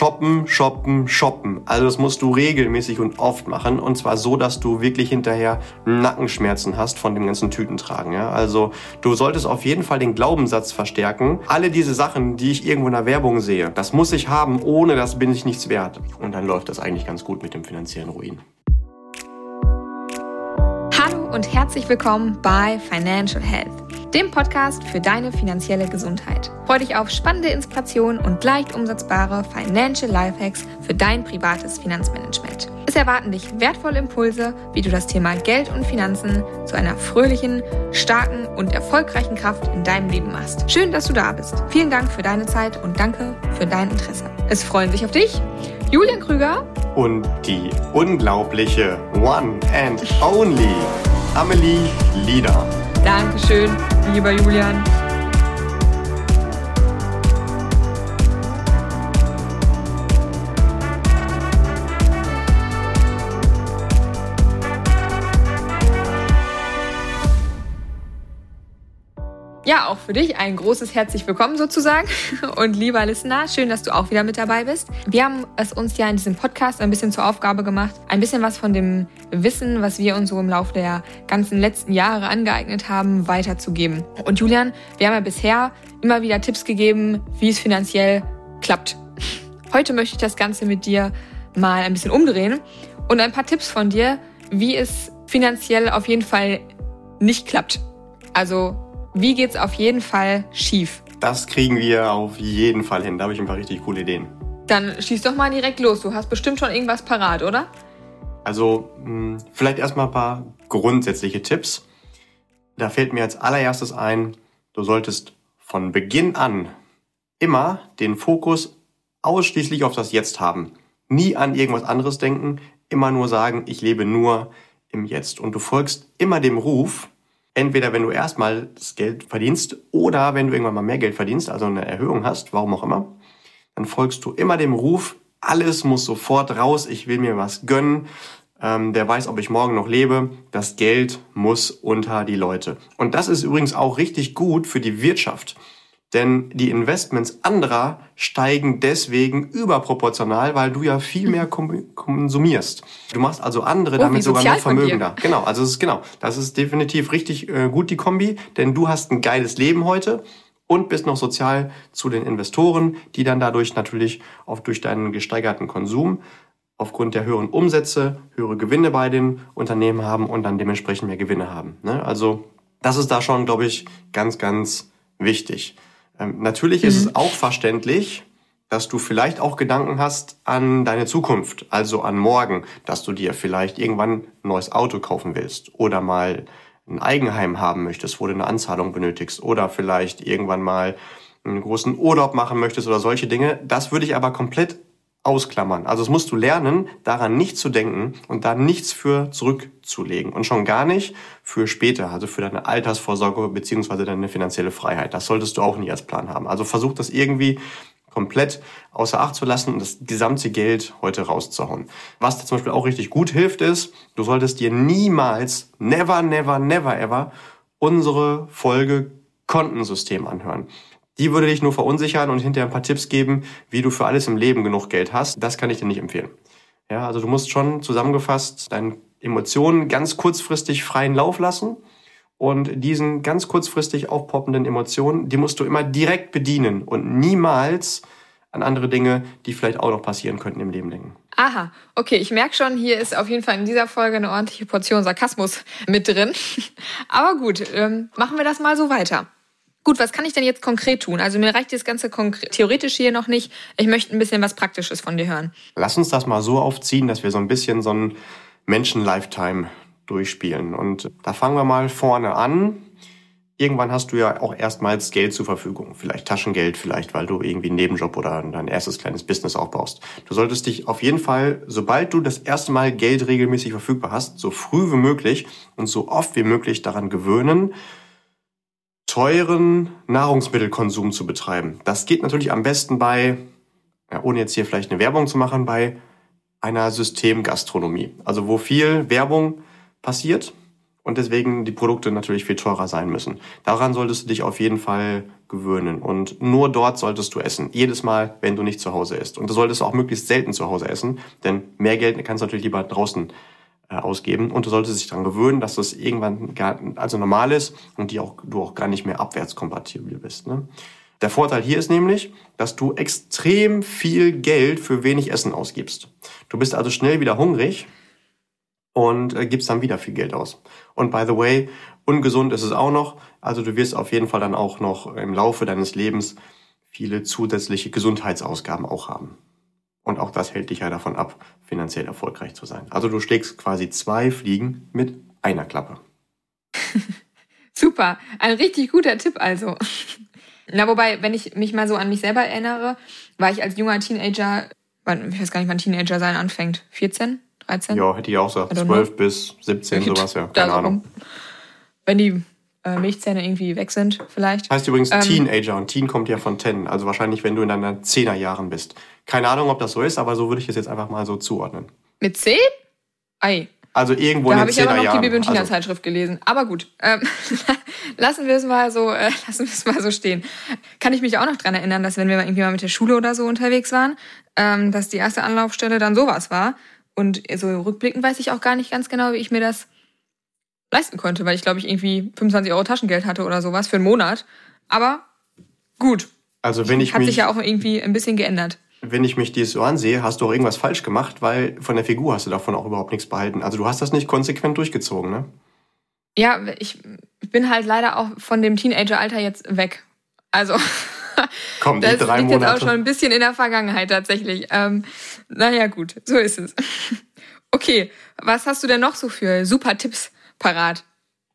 shoppen, shoppen, shoppen. Also das musst du regelmäßig und oft machen und zwar so, dass du wirklich hinterher Nackenschmerzen hast von dem ganzen Tütentragen. Ja? Also du solltest auf jeden Fall den Glaubenssatz verstärken. Alle diese Sachen, die ich irgendwo in der Werbung sehe, das muss ich haben, ohne das bin ich nichts wert. Und dann läuft das eigentlich ganz gut mit dem finanziellen Ruin. Hallo und herzlich willkommen bei Financial Health dem Podcast für deine finanzielle Gesundheit. Freue dich auf spannende Inspirationen und leicht umsetzbare Financial Lifehacks für dein privates Finanzmanagement. Es erwarten dich wertvolle Impulse, wie du das Thema Geld und Finanzen zu einer fröhlichen, starken und erfolgreichen Kraft in deinem Leben machst. Schön, dass du da bist. Vielen Dank für deine Zeit und danke für dein Interesse. Es freuen sich auf dich Julian Krüger und die unglaubliche One and Only Amelie Lieder. Dankeschön, lieber Julian. Ja, auch für dich ein großes herzlich willkommen sozusagen. Und lieber Listener, schön, dass du auch wieder mit dabei bist. Wir haben es uns ja in diesem Podcast ein bisschen zur Aufgabe gemacht, ein bisschen was von dem Wissen, was wir uns so im Laufe der ganzen letzten Jahre angeeignet haben, weiterzugeben. Und Julian, wir haben ja bisher immer wieder Tipps gegeben, wie es finanziell klappt. Heute möchte ich das Ganze mit dir mal ein bisschen umdrehen und ein paar Tipps von dir, wie es finanziell auf jeden Fall nicht klappt. Also wie geht's auf jeden Fall schief? Das kriegen wir auf jeden Fall hin. Da habe ich ein paar richtig coole Ideen. Dann schieß doch mal direkt los. Du hast bestimmt schon irgendwas parat, oder? Also, hm, vielleicht erstmal ein paar grundsätzliche Tipps. Da fällt mir als allererstes ein, du solltest von Beginn an immer den Fokus ausschließlich auf das Jetzt haben. Nie an irgendwas anderes denken, immer nur sagen, ich lebe nur im Jetzt. Und du folgst immer dem Ruf, entweder wenn du erstmal das Geld verdienst oder wenn du irgendwann mal mehr Geld verdienst, also eine Erhöhung hast, warum auch immer, dann folgst du immer dem Ruf, alles muss sofort raus, ich will mir was gönnen, ähm, der weiß, ob ich morgen noch lebe, das Geld muss unter die Leute. Und das ist übrigens auch richtig gut für die Wirtschaft. Denn die Investments anderer steigen deswegen überproportional, weil du ja viel mehr konsumierst. Du machst also andere oh, damit sogar noch vermögender. Genau, also es ist genau, das ist definitiv richtig äh, gut die Kombi, denn du hast ein geiles Leben heute und bist noch sozial zu den Investoren, die dann dadurch natürlich auch durch deinen gesteigerten Konsum aufgrund der höheren Umsätze höhere Gewinne bei den Unternehmen haben und dann dementsprechend mehr Gewinne haben. Ne? Also das ist da schon, glaube ich, ganz, ganz wichtig. Ähm, natürlich mhm. ist es mhm. auch verständlich, dass du vielleicht auch Gedanken hast an deine Zukunft, also an morgen, dass du dir vielleicht irgendwann ein neues Auto kaufen willst oder mal ein Eigenheim haben möchtest, wo du eine Anzahlung benötigst oder vielleicht irgendwann mal einen großen Urlaub machen möchtest oder solche Dinge. Das würde ich aber komplett ausklammern. Also es musst du lernen, daran nicht zu denken und da nichts für zurückzulegen und schon gar nicht für später, also für deine Altersvorsorge beziehungsweise deine finanzielle Freiheit. Das solltest du auch nie als Plan haben. Also versuch das irgendwie komplett außer Acht zu lassen und das gesamte Geld heute rauszuhauen. Was dir zum Beispiel auch richtig gut hilft, ist, du solltest dir niemals, never, never, never, ever unsere Folge Kontensystem anhören. Die würde dich nur verunsichern und hinterher ein paar Tipps geben, wie du für alles im Leben genug Geld hast. Das kann ich dir nicht empfehlen. Ja, also du musst schon zusammengefasst deinen Emotionen ganz kurzfristig freien Lauf lassen. Und diesen ganz kurzfristig aufpoppenden Emotionen, die musst du immer direkt bedienen und niemals an andere Dinge, die vielleicht auch noch passieren könnten im Leben denken. Aha, okay, ich merke schon, hier ist auf jeden Fall in dieser Folge eine ordentliche Portion Sarkasmus mit drin. Aber gut, ähm, machen wir das mal so weiter. Gut, was kann ich denn jetzt konkret tun? Also mir reicht das ganze theoretisch hier noch nicht. Ich möchte ein bisschen was Praktisches von dir hören. Lass uns das mal so aufziehen, dass wir so ein bisschen so ein Menschen-Lifetime durchspielen. Und da fangen wir mal vorne an. Irgendwann hast du ja auch erstmals Geld zur Verfügung. Vielleicht Taschengeld, vielleicht weil du irgendwie einen Nebenjob oder dein erstes kleines Business aufbaust. Du solltest dich auf jeden Fall, sobald du das erste Mal Geld regelmäßig verfügbar hast, so früh wie möglich und so oft wie möglich daran gewöhnen, teuren Nahrungsmittelkonsum zu betreiben. Das geht natürlich am besten bei, ja, ohne jetzt hier vielleicht eine Werbung zu machen, bei einer Systemgastronomie. Also wo viel Werbung passiert, und deswegen die Produkte natürlich viel teurer sein müssen. Daran solltest du dich auf jeden Fall gewöhnen und nur dort solltest du essen. Jedes Mal, wenn du nicht zu Hause isst. Und du solltest auch möglichst selten zu Hause essen, denn mehr Geld kannst du natürlich lieber draußen ausgeben und du solltest dich daran gewöhnen, dass das irgendwann gar, also normal ist und die auch, du auch gar nicht mehr abwärtskompatibel bist. Ne? Der Vorteil hier ist nämlich, dass du extrem viel Geld für wenig Essen ausgibst. Du bist also schnell wieder hungrig und äh, gibst dann wieder viel Geld aus. Und by the way, ungesund ist es auch noch. Also du wirst auf jeden Fall dann auch noch im Laufe deines Lebens viele zusätzliche Gesundheitsausgaben auch haben. Und auch das hält dich ja davon ab, finanziell erfolgreich zu sein. Also du schlägst quasi zwei Fliegen mit einer Klappe. Super, ein richtig guter Tipp also. Na, wobei, wenn ich mich mal so an mich selber erinnere, war ich als junger Teenager, ich weiß gar nicht, wann Teenager sein anfängt, 14? 13? Ja, hätte ich auch gesagt. 12 bis 17, sowas, ja. Keine Ahnung. Wenn die äh, Milchzähne irgendwie weg sind, vielleicht. Heißt übrigens ähm, Teenager und Teen kommt ja von Ten. Also wahrscheinlich, wenn du in deinen Zehnerjahren bist. Keine Ahnung, ob das so ist, aber so würde ich es jetzt einfach mal so zuordnen. Mit 10? Ei. Also irgendwo da in den Zehnerjahren. Da habe ich aber noch die Bibi und Tina also. Zeitschrift gelesen. Aber gut, ähm, lassen wir es mal so, äh, lassen wir es mal so stehen. Kann ich mich auch noch dran erinnern, dass wenn wir irgendwie mal mit der Schule oder so unterwegs waren, ähm, dass die erste Anlaufstelle dann sowas war. Und so rückblickend weiß ich auch gar nicht ganz genau, wie ich mir das leisten konnte, weil ich glaube ich irgendwie 25 Euro Taschengeld hatte oder sowas für einen Monat. Aber gut. Also wenn ich Hat mich, sich ja auch irgendwie ein bisschen geändert. Wenn ich mich dies so ansehe, hast du auch irgendwas falsch gemacht, weil von der Figur hast du davon auch überhaupt nichts behalten. Also du hast das nicht konsequent durchgezogen, ne? Ja, ich bin halt leider auch von dem Teenager-Alter jetzt weg. Also Komm, die das drei liegt Monate. jetzt auch schon ein bisschen in der Vergangenheit tatsächlich. Ähm, naja, gut, so ist es. Okay, was hast du denn noch so für super Tipps parat?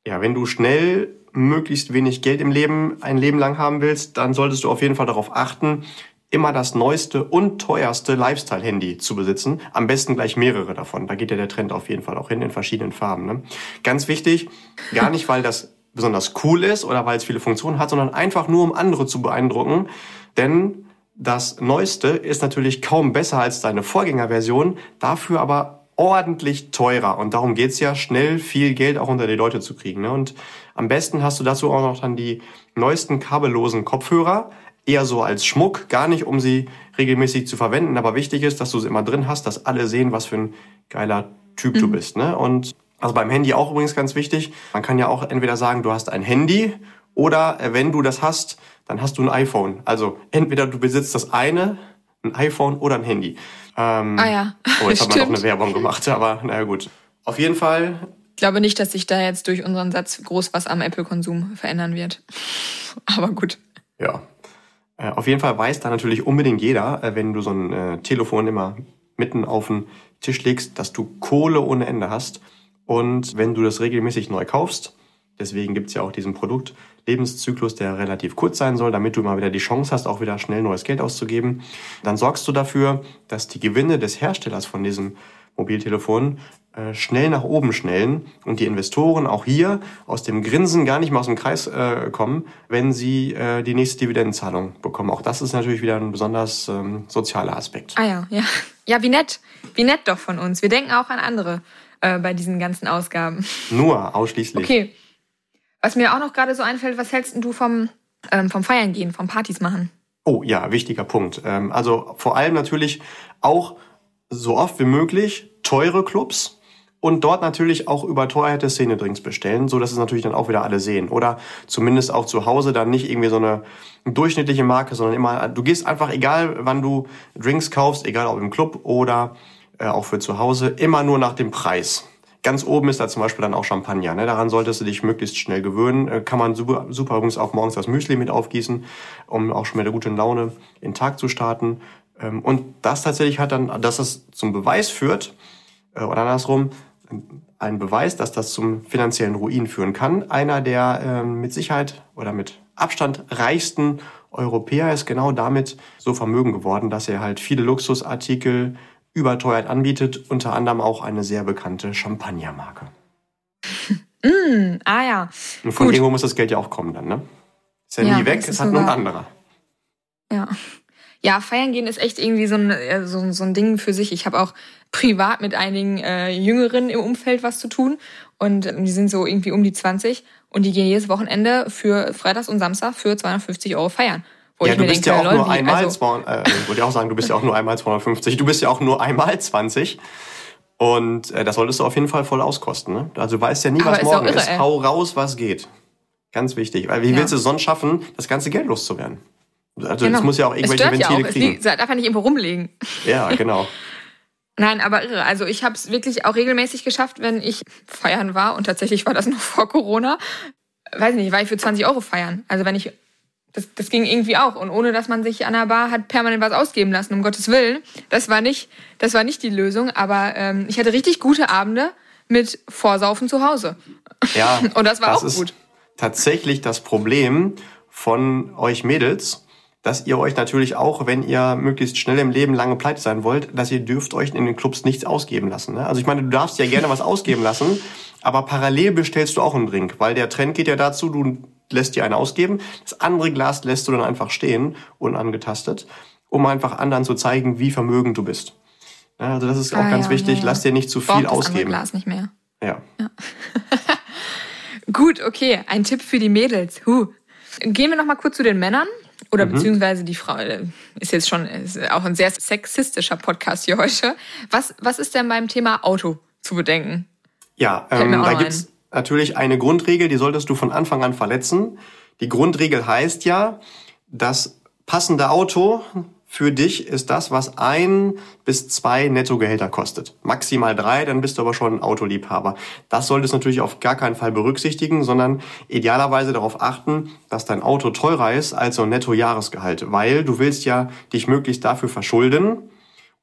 Ja, wenn du schnell möglichst wenig Geld im Leben ein Leben lang haben willst, dann solltest du auf jeden Fall darauf achten, immer das neueste und teuerste Lifestyle-Handy zu besitzen. Am besten gleich mehrere davon. Da geht ja der Trend auf jeden Fall auch hin in verschiedenen Farben. Ne? Ganz wichtig, gar nicht, weil das besonders cool ist oder weil es viele Funktionen hat, sondern einfach nur, um andere zu beeindrucken. Denn das Neueste ist natürlich kaum besser als deine Vorgängerversion, dafür aber ordentlich teurer. Und darum geht's ja, schnell viel Geld auch unter die Leute zu kriegen. Ne? Und am besten hast du dazu auch noch dann die neuesten kabellosen Kopfhörer, eher so als Schmuck, gar nicht, um sie regelmäßig zu verwenden. Aber wichtig ist, dass du sie immer drin hast, dass alle sehen, was für ein geiler Typ mhm. du bist. Ne? Und also beim Handy auch übrigens ganz wichtig. Man kann ja auch entweder sagen, du hast ein Handy oder äh, wenn du das hast, dann hast du ein iPhone. Also entweder du besitzt das eine, ein iPhone oder ein Handy. Ähm, ah ja. Oh, jetzt hat man doch eine Werbung gemacht, aber naja gut. Auf jeden Fall. Ich glaube nicht, dass sich da jetzt durch unseren Satz groß was am Apple-Konsum verändern wird. Aber gut. Ja. Äh, auf jeden Fall weiß da natürlich unbedingt jeder, äh, wenn du so ein äh, Telefon immer mitten auf den Tisch legst, dass du Kohle ohne Ende hast. Und wenn du das regelmäßig neu kaufst, deswegen gibt's ja auch diesen Produktlebenszyklus, der relativ kurz sein soll, damit du mal wieder die Chance hast, auch wieder schnell neues Geld auszugeben, dann sorgst du dafür, dass die Gewinne des Herstellers von diesem Mobiltelefon äh, schnell nach oben schnellen und die Investoren auch hier aus dem Grinsen gar nicht mal aus dem Kreis äh, kommen, wenn sie äh, die nächste Dividendenzahlung bekommen. Auch das ist natürlich wieder ein besonders ähm, sozialer Aspekt. Ah ja, ja. Ja, wie nett. Wie nett doch von uns. Wir denken auch an andere äh, bei diesen ganzen Ausgaben. Nur, ausschließlich. Okay. Was mir auch noch gerade so einfällt, was hältst du vom, ähm, vom Feiern gehen, vom Partys machen? Oh ja, wichtiger Punkt. Ähm, also vor allem natürlich auch so oft wie möglich teure Clubs und dort natürlich auch überteuerte Szenedrinks bestellen, so dass es natürlich dann auch wieder alle sehen. Oder zumindest auch zu Hause dann nicht irgendwie so eine durchschnittliche Marke, sondern immer, du gehst einfach, egal wann du Drinks kaufst, egal ob im Club oder äh, auch für zu Hause, immer nur nach dem Preis. Ganz oben ist da zum Beispiel dann auch Champagner. Ne? Daran solltest du dich möglichst schnell gewöhnen. Äh, kann man super, super übrigens auch morgens das Müsli mit aufgießen, um auch schon mit der guten Laune in den Tag zu starten. Ähm, und das tatsächlich hat dann, dass es zum Beweis führt, äh, oder andersrum, ein Beweis, dass das zum finanziellen Ruin führen kann. Einer der äh, mit Sicherheit oder mit Abstand reichsten Europäer ist genau damit so vermögen geworden, dass er halt viele Luxusartikel überteuert anbietet, unter anderem auch eine sehr bekannte Champagnermarke. Mm, ah ja. Und von Gut. irgendwo muss das Geld ja auch kommen dann, ne? Ist ja, ja nie weg, es hat nur ein anderer. Ja. Ja, feiern gehen ist echt irgendwie so ein, äh, so, so ein Ding für sich. Ich habe auch privat mit einigen äh, Jüngeren im Umfeld was zu tun und die sind so irgendwie um die 20 und die gehen jedes Wochenende für Freitags und Samstag für 250 Euro feiern. Wo ja, du bist denke, ja auch nur einmal, also, zwei, äh, wollte ich auch sagen, du bist ja auch nur einmal 250. Du bist ja auch nur einmal 20. Und äh, das solltest du auf jeden Fall voll auskosten. Ne? Also du weißt ja nie, was morgen ist. Irre, Hau raus, was geht. Ganz wichtig. Weil wie ja. willst du es sonst schaffen, das ganze Geld loszuwerden? Also genau. es muss ja auch irgendwelche Ventile ja auch. kriegen. Es darf einfach nicht irgendwo rumlegen. Ja, genau. Nein, aber irre. Also ich habe es wirklich auch regelmäßig geschafft, wenn ich feiern war. Und tatsächlich war das noch vor Corona. Weiß nicht, war ich für 20 Euro feiern. Also wenn ich das, das ging irgendwie auch. Und ohne dass man sich an der Bar hat permanent was ausgeben lassen, um Gottes Willen. Das war nicht, das war nicht die Lösung. Aber ähm, ich hatte richtig gute Abende mit Vorsaufen zu Hause. Ja. Und das war das auch ist gut. Tatsächlich das Problem von euch Mädels, dass ihr euch natürlich auch, wenn ihr möglichst schnell im Leben lange pleite sein wollt, dass ihr dürft euch in den Clubs nichts ausgeben lassen. Ne? Also ich meine, du darfst ja gerne was ausgeben lassen, aber parallel bestellst du auch einen Drink, weil der Trend geht ja dazu, du lässt dir einen ausgeben, das andere Glas lässt du dann einfach stehen, unangetastet, um einfach anderen zu zeigen, wie vermögend du bist. Ja, also das ist auch ah, ganz ja, wichtig, ja, lass dir nicht zu viel Braucht ausgeben. Das Glas nicht mehr. Ja. Gut, okay, ein Tipp für die Mädels. Huh. Gehen wir noch mal kurz zu den Männern. Oder mhm. beziehungsweise die Frau äh, ist jetzt schon ist auch ein sehr sexistischer Podcast hier heute. Was, was ist denn beim Thema Auto zu bedenken? Ja, ähm, da gibt's natürlich eine Grundregel, die solltest du von Anfang an verletzen. Die Grundregel heißt ja, das passende Auto für dich ist das, was ein bis zwei Nettogehälter kostet. Maximal drei, dann bist du aber schon ein Autoliebhaber. Das solltest du natürlich auf gar keinen Fall berücksichtigen, sondern idealerweise darauf achten, dass dein Auto teurer ist als so ein Netto-Jahresgehalt, weil du willst ja dich möglichst dafür verschulden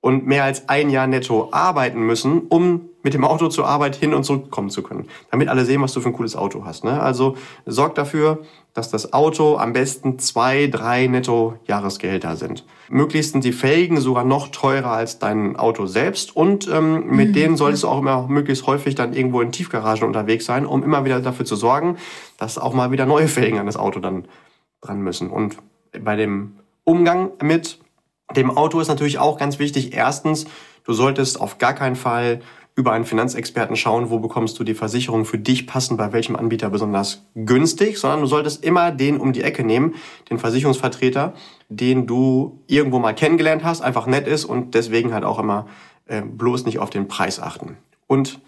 und mehr als ein Jahr netto arbeiten müssen, um mit dem Auto zur Arbeit hin und zurück kommen zu können. Damit alle sehen, was du für ein cooles Auto hast. Ne? Also sorg dafür, dass das Auto am besten zwei, drei netto Jahresgehälter sind. Möglichst sind die Felgen sogar noch teurer als dein Auto selbst und ähm, mit mhm. denen solltest du auch immer möglichst häufig dann irgendwo in Tiefgaragen unterwegs sein, um immer wieder dafür zu sorgen, dass auch mal wieder neue Felgen an das Auto dann dran müssen. Und bei dem Umgang mit dem Auto ist natürlich auch ganz wichtig. Erstens, du solltest auf gar keinen Fall über einen Finanzexperten schauen, wo bekommst du die Versicherung für dich passend, bei welchem Anbieter besonders günstig, sondern du solltest immer den um die Ecke nehmen, den Versicherungsvertreter, den du irgendwo mal kennengelernt hast, einfach nett ist und deswegen halt auch immer äh, bloß nicht auf den Preis achten. Und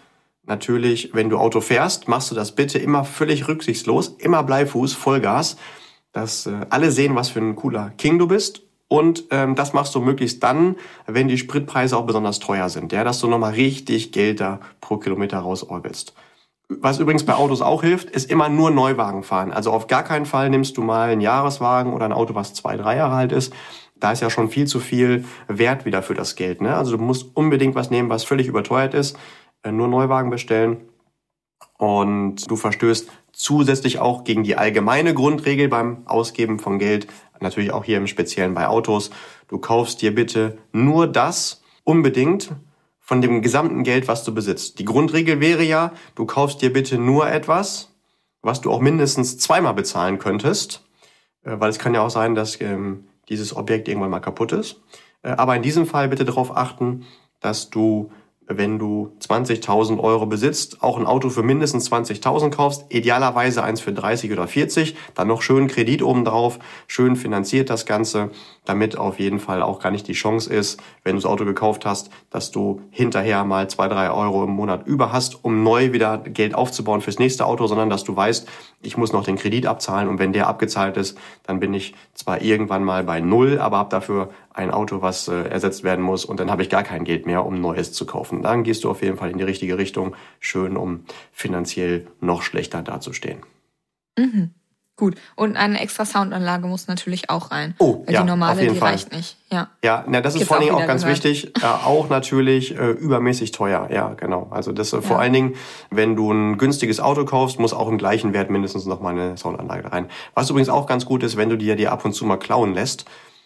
natürlich, wenn du Auto fährst, machst du das bitte immer völlig rücksichtslos, immer Bleifuß, Vollgas, dass äh, alle sehen, was für ein cooler King du bist und ähm, das machst du möglichst dann, wenn die Spritpreise auch besonders teuer sind, ja, dass du nochmal richtig Geld da pro Kilometer rausorgelst. Was übrigens bei Autos auch hilft, ist immer nur Neuwagen fahren. Also auf gar keinen Fall nimmst du mal einen Jahreswagen oder ein Auto, was zwei, drei Jahre alt ist. Da ist ja schon viel zu viel Wert wieder für das Geld. Ne? Also du musst unbedingt was nehmen, was völlig überteuert ist. Äh, nur Neuwagen bestellen. Und du verstößt zusätzlich auch gegen die allgemeine Grundregel beim Ausgeben von Geld, natürlich auch hier im Speziellen bei Autos. Du kaufst dir bitte nur das unbedingt von dem gesamten Geld, was du besitzt. Die Grundregel wäre ja, du kaufst dir bitte nur etwas, was du auch mindestens zweimal bezahlen könntest, äh, weil es kann ja auch sein, dass ähm, dieses Objekt irgendwann mal kaputt ist. Äh, aber in diesem Fall bitte darauf achten, dass du wenn du 20.000 Euro besitzt, auch ein Auto für mindestens 20.000 kaufst, idealerweise eins für 30 oder 40, dann noch schön Kredit obendrauf, schön finanziert das Ganze, damit auf jeden Fall auch gar nicht die Chance ist, wenn du das Auto gekauft hast, dass du hinterher mal zwei, drei Euro im Monat über hast, um neu wieder Geld aufzubauen fürs nächste Auto, sondern dass du weißt, ich muss noch den Kredit abzahlen und wenn der abgezahlt ist, dann bin ich zwar irgendwann mal bei Null, aber habe dafür ein Auto, was äh, ersetzt werden muss und dann habe ich gar kein Geld mehr, um Neues zu kaufen. Dann gehst du auf jeden Fall in die richtige Richtung, schön, um finanziell noch schlechter dazustehen. Mhm. Gut. Und eine extra Soundanlage muss natürlich auch rein. Oh, weil ja, die normale, auf jeden die Fall. reicht nicht. Ja, ja na, das ist vor allen Dingen auch ganz gehört. wichtig. Äh, auch natürlich äh, übermäßig teuer. Ja, genau. Also das äh, vor allen Dingen, wenn du ein günstiges Auto kaufst, muss auch im gleichen Wert mindestens noch mal eine Soundanlage rein. Was übrigens auch ganz gut ist, wenn du dir die ab und zu mal klauen lässt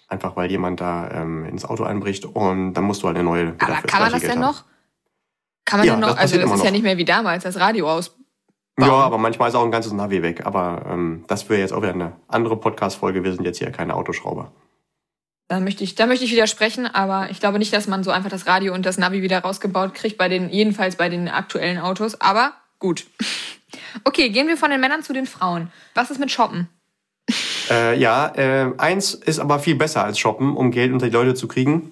einfach weil jemand da ähm, ins Auto einbricht und dann musst du halt eine neue. Aber kann man das denn noch? Kann man ja, denn noch? Das also das ist noch. ja nicht mehr wie damals, das Radio aus. Ja, aber manchmal ist auch ein ganzes Navi weg. Aber ähm, das wäre jetzt auch wieder eine andere Podcast-Folge. Wir sind jetzt hier keine Autoschrauber. Da möchte ich, da möchte ich widersprechen, aber ich glaube nicht, dass man so einfach das Radio und das Navi wieder rausgebaut kriegt, bei den, jedenfalls bei den aktuellen Autos. Aber gut. Okay, gehen wir von den Männern zu den Frauen. Was ist mit Shoppen? Äh, ja, äh, eins ist aber viel besser als Shoppen, um Geld unter die Leute zu kriegen.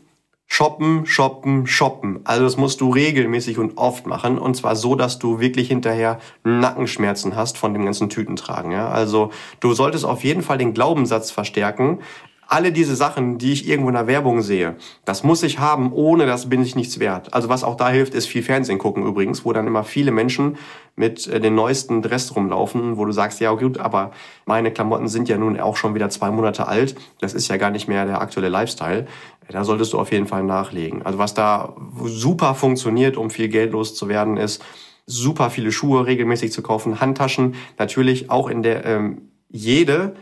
Shoppen, shoppen, shoppen. Also das musst du regelmäßig und oft machen. Und zwar so, dass du wirklich hinterher Nackenschmerzen hast von dem ganzen Tütentragen. Ja? Also du solltest auf jeden Fall den Glaubenssatz verstärken alle diese Sachen, die ich irgendwo in der Werbung sehe, das muss ich haben, ohne das bin ich nichts wert. Also was auch da hilft, ist viel Fernsehen gucken übrigens, wo dann immer viele Menschen mit äh, den neuesten Dress rumlaufen, wo du sagst, ja gut, aber meine Klamotten sind ja nun auch schon wieder zwei Monate alt. Das ist ja gar nicht mehr der aktuelle Lifestyle. Da solltest du auf jeden Fall nachlegen. Also was da super funktioniert, um viel Geld loszuwerden, ist super viele Schuhe regelmäßig zu kaufen, Handtaschen, natürlich auch in der ähm, jede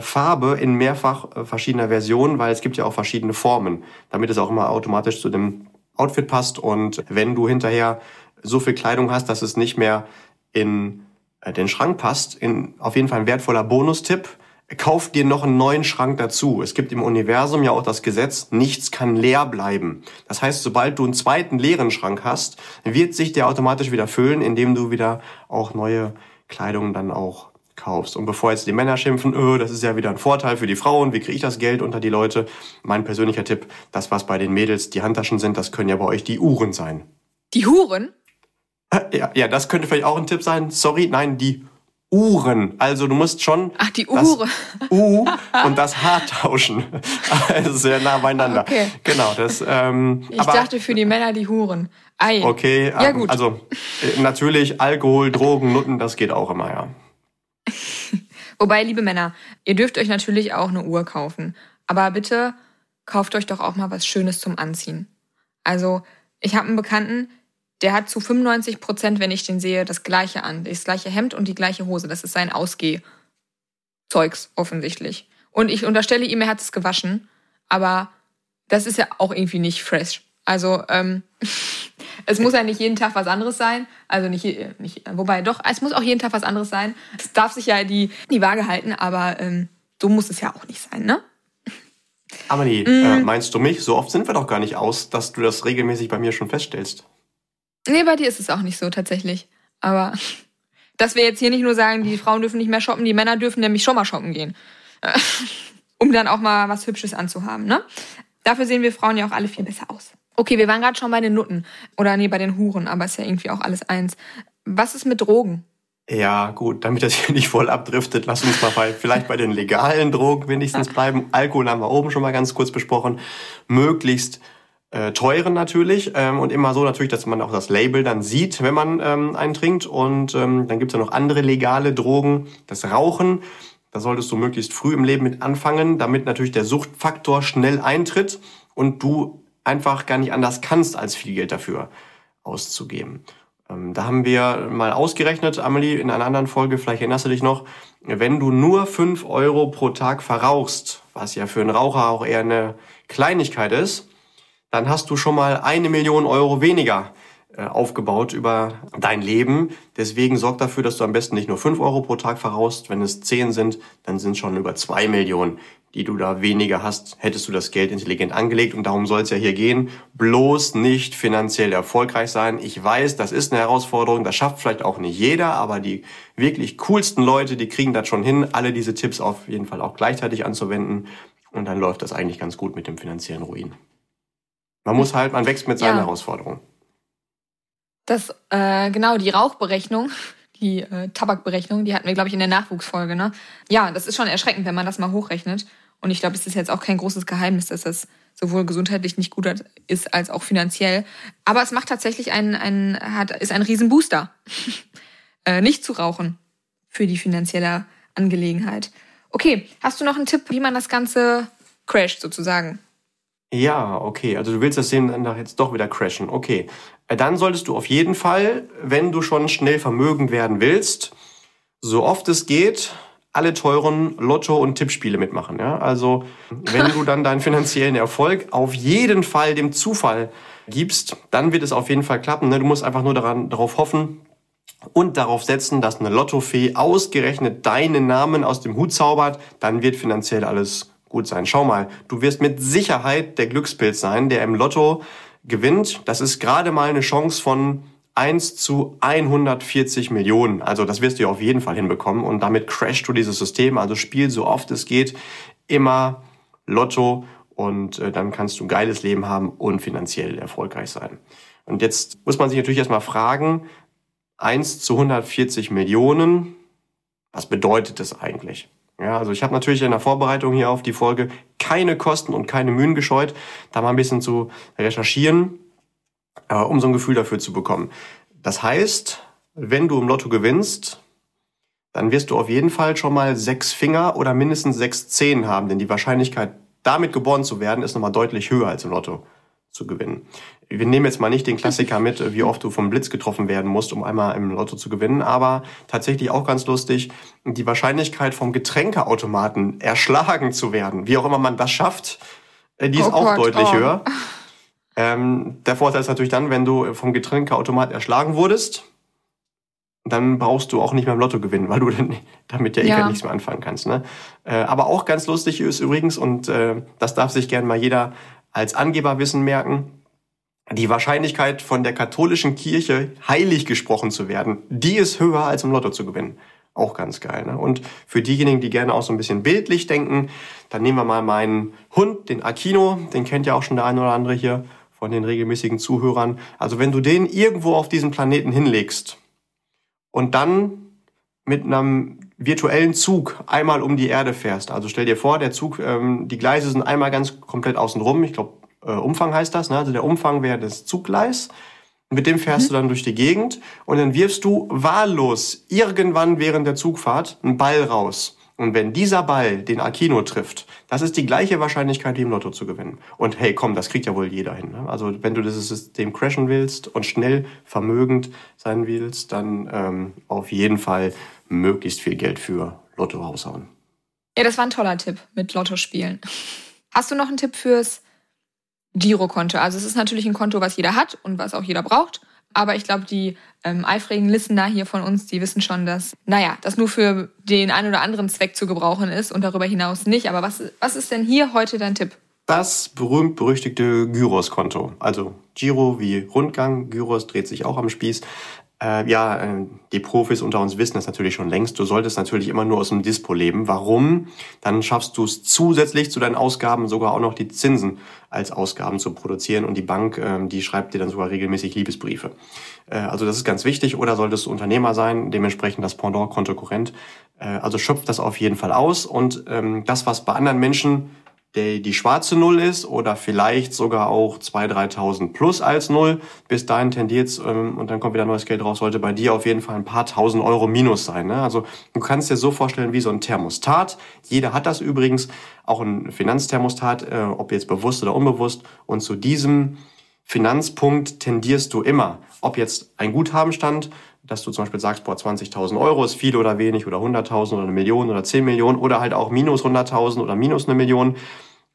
Farbe in mehrfach äh, verschiedener Versionen, weil es gibt ja auch verschiedene Formen, damit es auch immer automatisch zu dem Outfit passt. Und wenn du hinterher so viel Kleidung hast, dass es nicht mehr in äh, den Schrank passt, in, auf jeden Fall ein wertvoller Bonustipp. Kauf dir noch einen neuen Schrank dazu. Es gibt im Universum ja auch das Gesetz, nichts kann leer bleiben. Das heißt, sobald du einen zweiten leeren Schrank hast, wird sich der automatisch wieder füllen, indem du wieder auch neue Kleidung dann auch kaufst. Und bevor jetzt die Männer schimpfen, öh, das ist ja wieder ein Vorteil für die Frauen, wie kriege ich das Geld unter die Leute? Mein persönlicher Tipp, das, was bei den Mädels die Handtaschen sind, das können ja bei euch die Uhren sein. Die Huren? Ja, ja, das könnte vielleicht auch ein Tipp sein. Sorry, nein, die Uhren. Also du musst schon Ach, die Uhren. U und das H tauschen. Also sehr nah beieinander. Okay. Genau, das. Ähm, ich aber, dachte für die Männer die Huren. Ei. Okay, ja, gut. also äh, natürlich Alkohol, Drogen, Nutten, das geht auch immer, ja. Wobei, liebe Männer, ihr dürft euch natürlich auch eine Uhr kaufen. Aber bitte kauft euch doch auch mal was Schönes zum Anziehen. Also, ich habe einen Bekannten, der hat zu 95 Prozent, wenn ich den sehe, das gleiche an. Das gleiche Hemd und die gleiche Hose. Das ist sein Ausgehzeugs, offensichtlich. Und ich unterstelle ihm, er hat es gewaschen. Aber das ist ja auch irgendwie nicht fresh. Also, ähm, es muss ja nicht jeden Tag was anderes sein. Also nicht, nicht wobei doch, es muss auch jeden Tag was anderes sein. Es darf sich ja die, die Waage halten, aber ähm, so muss es ja auch nicht sein, ne? Amelie, mm. äh, meinst du mich? So oft sind wir doch gar nicht aus, dass du das regelmäßig bei mir schon feststellst. Nee, bei dir ist es auch nicht so tatsächlich. Aber dass wir jetzt hier nicht nur sagen, die Frauen dürfen nicht mehr shoppen, die Männer dürfen nämlich schon mal shoppen gehen. um dann auch mal was Hübsches anzuhaben, ne? Dafür sehen wir Frauen ja auch alle viel besser aus. Okay, wir waren gerade schon bei den Nutten. Oder nee, bei den Huren, aber ist ja irgendwie auch alles eins. Was ist mit Drogen? Ja, gut, damit das hier nicht voll abdriftet, lass uns mal bei, vielleicht bei den legalen Drogen wenigstens bleiben. Alkohol haben wir oben schon mal ganz kurz besprochen. Möglichst äh, teuren natürlich ähm, und immer so natürlich, dass man auch das Label dann sieht, wenn man ähm, einen trinkt. Und ähm, dann gibt's ja noch andere legale Drogen. Das Rauchen, da solltest du möglichst früh im Leben mit anfangen, damit natürlich der Suchtfaktor schnell eintritt und du einfach gar nicht anders kannst, als viel Geld dafür auszugeben. Ähm, da haben wir mal ausgerechnet, Amelie, in einer anderen Folge, vielleicht erinnerst du dich noch, wenn du nur fünf Euro pro Tag verrauchst, was ja für einen Raucher auch eher eine Kleinigkeit ist, dann hast du schon mal eine Million Euro weniger aufgebaut über dein Leben. Deswegen sorg dafür, dass du am besten nicht nur fünf Euro pro Tag verraust. Wenn es zehn sind, dann sind schon über zwei Millionen, die du da weniger hast, hättest du das Geld intelligent angelegt. Und darum soll es ja hier gehen. Bloß nicht finanziell erfolgreich sein. Ich weiß, das ist eine Herausforderung. Das schafft vielleicht auch nicht jeder, aber die wirklich coolsten Leute, die kriegen das schon hin, alle diese Tipps auf jeden Fall auch gleichzeitig anzuwenden. Und dann läuft das eigentlich ganz gut mit dem finanziellen Ruin. Man muss halt, man wächst mit seinen ja. Herausforderungen. Das, äh, genau, die Rauchberechnung, die äh, Tabakberechnung, die hatten wir, glaube ich, in der Nachwuchsfolge, ne? Ja, das ist schon erschreckend, wenn man das mal hochrechnet. Und ich glaube, es ist jetzt auch kein großes Geheimnis, dass das sowohl gesundheitlich nicht gut ist, als auch finanziell. Aber es macht tatsächlich einen, einen hat, ist ein Riesenbooster. äh, nicht zu rauchen für die finanzielle Angelegenheit. Okay, hast du noch einen Tipp, wie man das Ganze crasht sozusagen? Ja, okay. Also du willst das sehen dann jetzt doch wieder crashen. Okay. Äh, dann solltest du auf jeden Fall, wenn du schon schnell vermögend werden willst, so oft es geht, alle teuren Lotto- und Tippspiele mitmachen. Ja? Also wenn du dann deinen finanziellen Erfolg auf jeden Fall dem Zufall gibst, dann wird es auf jeden Fall klappen. Ne? Du musst einfach nur daran, darauf hoffen und darauf setzen, dass eine Lottofee ausgerechnet deinen Namen aus dem Hut zaubert. Dann wird finanziell alles gut sein. Schau mal, du wirst mit Sicherheit der Glückspilz sein, der im Lotto gewinnt. Das ist gerade mal eine Chance von 1 zu 140 Millionen. Also das wirst du auf jeden Fall hinbekommen und damit crashst du dieses System. Also spiel so oft es geht immer Lotto und äh, dann kannst du ein geiles Leben haben und finanziell erfolgreich sein. Und jetzt muss man sich natürlich erstmal fragen, 1 zu 140 Millionen, was bedeutet das eigentlich? Ja, also ich habe natürlich in der Vorbereitung hier auf die Folge keine Kosten und keine Mühen gescheut, da mal ein bisschen zu recherchieren, äh, um so ein Gefühl dafür zu bekommen. Das heißt, wenn du im Lotto gewinnst, dann wirst du auf jeden Fall schon mal sechs Finger oder mindestens sechs Zehen haben, denn die Wahrscheinlichkeit, damit geboren zu werden, ist nochmal deutlich höher als im Lotto zu gewinnen. Wir nehmen jetzt mal nicht den Klassiker mit, wie oft du vom Blitz getroffen werden musst, um einmal im Lotto zu gewinnen, aber tatsächlich auch ganz lustig, die Wahrscheinlichkeit vom Getränkeautomaten erschlagen zu werden, wie auch immer man das schafft, äh, die ist oh auch Gott, deutlich oh. höher. Ähm, der Vorteil ist natürlich dann, wenn du vom Getränkeautomat erschlagen wurdest, dann brauchst du auch nicht mehr im Lotto gewinnen, weil du dann damit ja, eh ja. nichts mehr anfangen kannst. Ne? Äh, aber auch ganz lustig ist übrigens, und äh, das darf sich gern mal jeder als Angeberwissen merken, die Wahrscheinlichkeit von der katholischen Kirche heilig gesprochen zu werden, die ist höher als im Lotto zu gewinnen. Auch ganz geil. Ne? Und für diejenigen, die gerne auch so ein bisschen bildlich denken, dann nehmen wir mal meinen Hund, den Aquino, den kennt ja auch schon der eine oder andere hier von den regelmäßigen Zuhörern. Also wenn du den irgendwo auf diesem Planeten hinlegst, und dann mit einem virtuellen Zug einmal um die Erde fährst. Also stell dir vor, der Zug, ähm, die Gleise sind einmal ganz komplett außen rum. Ich glaube, äh, Umfang heißt das. Ne? Also der Umfang wäre das Zuggleis. Mit dem fährst mhm. du dann durch die Gegend und dann wirfst du wahllos irgendwann während der Zugfahrt einen Ball raus. Und wenn dieser Ball den Aquino trifft, das ist die gleiche Wahrscheinlichkeit wie im Lotto zu gewinnen. Und hey, komm, das kriegt ja wohl jeder hin. Ne? Also wenn du dieses System crashen willst und schnell vermögend sein willst, dann ähm, auf jeden Fall möglichst viel Geld für Lotto raushauen. Ja, das war ein toller Tipp mit Lotto spielen. Hast du noch einen Tipp fürs Girokonto? Also es ist natürlich ein Konto, was jeder hat und was auch jeder braucht. Aber ich glaube, die ähm, eifrigen Listener hier von uns, die wissen schon, dass, naja, das nur für den einen oder anderen Zweck zu gebrauchen ist und darüber hinaus nicht. Aber was, was ist denn hier heute dein Tipp? Das berühmt-berüchtigte Gyros-Konto. Also Giro wie Rundgang, Gyros dreht sich auch am Spieß. Äh, ja, äh, die Profis unter uns wissen das natürlich schon längst. Du solltest natürlich immer nur aus dem Dispo leben. Warum? Dann schaffst du es zusätzlich zu deinen Ausgaben sogar auch noch die Zinsen als Ausgaben zu produzieren und die Bank, äh, die schreibt dir dann sogar regelmäßig Liebesbriefe. Äh, also das ist ganz wichtig. Oder solltest du Unternehmer sein, dementsprechend das Pendant Kontokorrent. Äh, also schöpft das auf jeden Fall aus und ähm, das, was bei anderen Menschen der die schwarze Null ist oder vielleicht sogar auch 2.000, 3.000 plus als Null. Bis dahin tendiert's ähm, und dann kommt wieder neues Geld raus, sollte bei dir auf jeden Fall ein paar tausend Euro minus sein. Ne? Also du kannst dir so vorstellen wie so ein Thermostat. Jeder hat das übrigens, auch ein Finanzthermostat, äh, ob jetzt bewusst oder unbewusst. Und zu diesem Finanzpunkt tendierst du immer. Ob jetzt ein Guthabenstand dass du zum Beispiel sagst, boah, 20.000 Euro ist viel oder wenig oder 100.000 oder eine Million oder 10 Millionen oder halt auch minus 100.000 oder minus eine Million.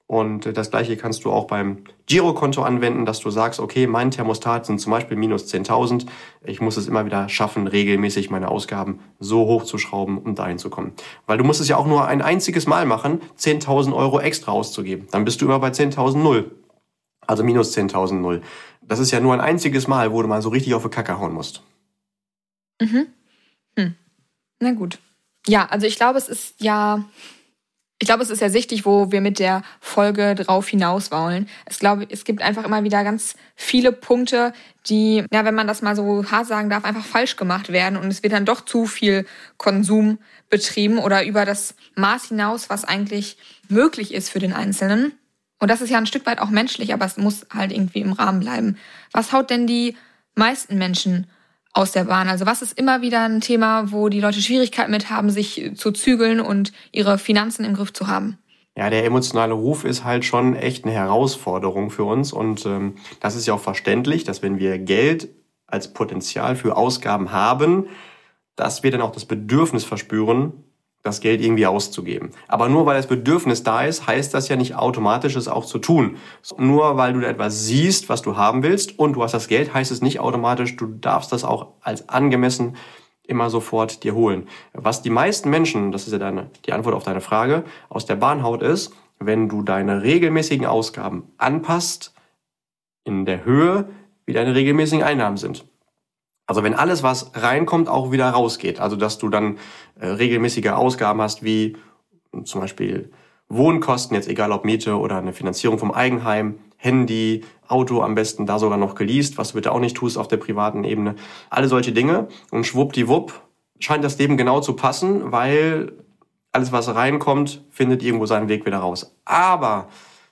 Und äh, das gleiche kannst du auch beim Girokonto anwenden, dass du sagst, okay, mein Thermostat sind zum Beispiel minus 10.000. Ich muss es immer wieder schaffen, regelmäßig meine Ausgaben so hoch zu schrauben, um dahin zu kommen. Weil du musst es ja auch nur ein einziges Mal machen, 10.000 Euro extra auszugeben. Dann bist du immer bei 10.000 Null. Also minus 10.000 Null. Das ist ja nur ein einziges Mal, wo du mal so richtig auf die Kacke hauen musst. Mhm. Hm. Na gut. Ja, also ich glaube, es ist ja, ich glaube, es ist ja sichtig, wo wir mit der Folge drauf hinaus wollen. Ich glaube, es gibt einfach immer wieder ganz viele Punkte, die, ja, wenn man das mal so hart sagen darf, einfach falsch gemacht werden und es wird dann doch zu viel Konsum betrieben oder über das Maß hinaus, was eigentlich möglich ist für den Einzelnen. Und das ist ja ein Stück weit auch menschlich, aber es muss halt irgendwie im Rahmen bleiben. Was haut denn die meisten Menschen aus der Bahn? Also was ist immer wieder ein Thema, wo die Leute Schwierigkeiten mit haben, sich zu zügeln und ihre Finanzen im Griff zu haben? Ja, der emotionale Ruf ist halt schon echt eine Herausforderung für uns und ähm, das ist ja auch verständlich, dass wenn wir Geld als Potenzial für Ausgaben haben, dass wir dann auch das Bedürfnis verspüren, das Geld irgendwie auszugeben. Aber nur weil das Bedürfnis da ist, heißt das ja nicht automatisch, es auch zu tun. Nur weil du etwas siehst, was du haben willst und du hast das Geld, heißt es nicht automatisch, du darfst das auch als angemessen immer sofort dir holen. Was die meisten Menschen, das ist ja deine, die Antwort auf deine Frage, aus der Bahn haut ist, wenn du deine regelmäßigen Ausgaben anpasst in der Höhe, wie deine regelmäßigen Einnahmen sind. Also wenn alles, was reinkommt, auch wieder rausgeht. Also dass du dann äh, regelmäßige Ausgaben hast, wie zum Beispiel Wohnkosten, jetzt egal ob Miete oder eine Finanzierung vom Eigenheim, Handy, Auto am besten da sogar noch geleast, was du bitte auch nicht tust auf der privaten Ebene. Alle solche Dinge. Und schwuppdiwupp scheint das Leben genau zu passen, weil alles, was reinkommt, findet irgendwo seinen Weg wieder raus. Aber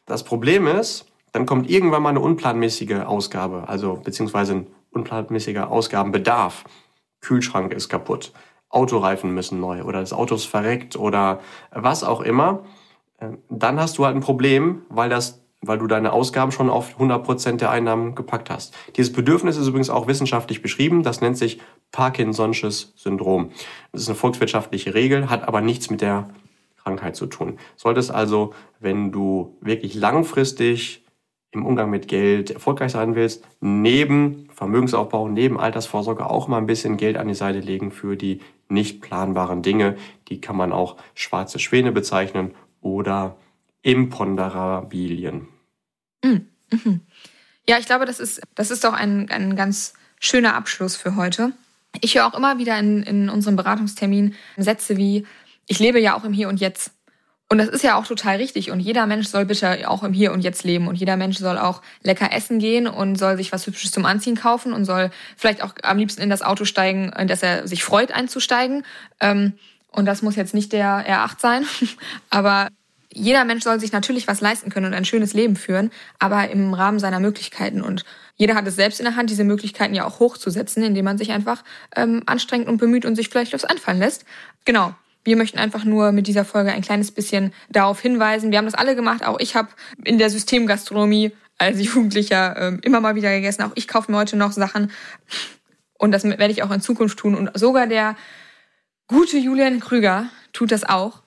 das Problem ist, dann kommt irgendwann mal eine unplanmäßige Ausgabe, also beziehungsweise ein unplanmäßiger Ausgabenbedarf. Kühlschrank ist kaputt, Autoreifen müssen neu oder das Auto ist verreckt oder was auch immer. Ähm, dann hast du halt ein Problem, weil das weil du deine Ausgaben schon auf 100% der Einnahmen gepackt hast. Dieses Bedürfnis ist übrigens auch wissenschaftlich beschrieben. Das nennt sich Parkinson'sches Syndrom. Das ist eine volkswirtschaftliche Regel, hat aber nichts mit der Krankheit zu tun. Solltest also, wenn du wirklich langfristig im Umgang mit Geld erfolgreich sein willst, neben Vermögensaufbau, neben Altersvorsorge auch mal ein bisschen Geld an die Seite legen für die nicht planbaren Dinge. Die kann man auch schwarze Schwäne bezeichnen oder Imponderabilien. Mhm. Mhm. Ja, ich glaube, das ist, das ist doch ein, ein ganz schöner Abschluss für heute. Ich höre auch immer wieder in, in unserem Beratungstermin Sätze wie, ich lebe ja auch im Hier und Jetzt. Und das ist ja auch total richtig. Und jeder Mensch soll bitte auch im Hier und Jetzt leben. Und jeder Mensch soll auch lecker essen gehen und soll sich was Hübsches zum Anziehen kaufen und soll vielleicht auch am liebsten in das Auto steigen, in das er sich freut, einzusteigen. Ähm, und das muss jetzt nicht der R8 sein. Aber jeder Mensch soll sich natürlich was leisten können und ein schönes Leben führen, aber im Rahmen seiner Möglichkeiten. Und jeder hat es selbst in der Hand, diese Möglichkeiten ja auch hochzusetzen, indem man sich einfach ähm, anstrengt und bemüht und sich vielleicht was anfallen lässt. Genau. Wir möchten einfach nur mit dieser Folge ein kleines bisschen darauf hinweisen. Wir haben das alle gemacht. Auch ich habe in der Systemgastronomie als Jugendlicher ähm, immer mal wieder gegessen. Auch ich kaufe mir heute noch Sachen. Und das werde ich auch in Zukunft tun. Und sogar der gute Julian Krüger tut das auch.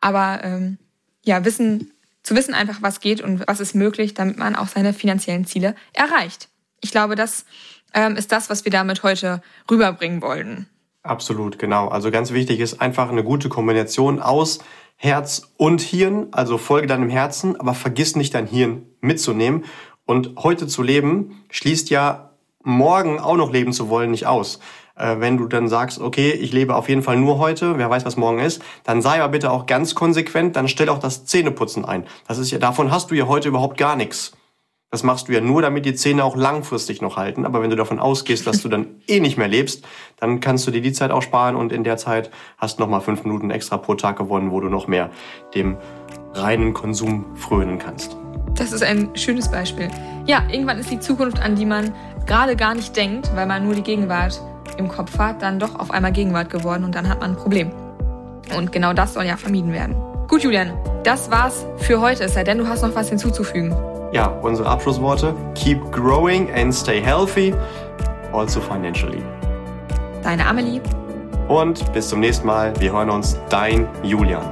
Aber ähm, ja, wissen, zu wissen einfach, was geht und was ist möglich, damit man auch seine finanziellen Ziele erreicht. Ich glaube, das ähm, ist das, was wir damit heute rüberbringen wollten. Absolut, genau. Also ganz wichtig ist einfach eine gute Kombination aus Herz und Hirn. Also folge deinem Herzen, aber vergiss nicht dein Hirn mitzunehmen. Und heute zu leben schließt ja morgen auch noch leben zu wollen nicht aus. Äh, wenn du dann sagst, okay, ich lebe auf jeden Fall nur heute, wer weiß, was morgen ist, dann sei aber bitte auch ganz konsequent, dann stell auch das Zähneputzen ein. Das ist ja, davon hast du ja heute überhaupt gar nichts. Das machst du ja nur, damit die Zähne auch langfristig noch halten. Aber wenn du davon ausgehst, dass du dann eh nicht mehr lebst, dann kannst du dir die Zeit auch sparen und in der Zeit hast du nochmal fünf Minuten extra pro Tag gewonnen, wo du noch mehr dem reinen Konsum frönen kannst. Das ist ein schönes Beispiel. Ja, irgendwann ist die Zukunft, an die man gerade gar nicht denkt, weil man nur die Gegenwart im Kopf hat, dann doch auf einmal Gegenwart geworden und dann hat man ein Problem. Und genau das soll ja vermieden werden. Gut, Julian, das war's für heute, es sei denn, du hast noch was hinzuzufügen. Ja, unsere Abschlussworte. Keep growing and stay healthy, also financially. Deine Amelie. Und bis zum nächsten Mal. Wir hören uns. Dein Julian.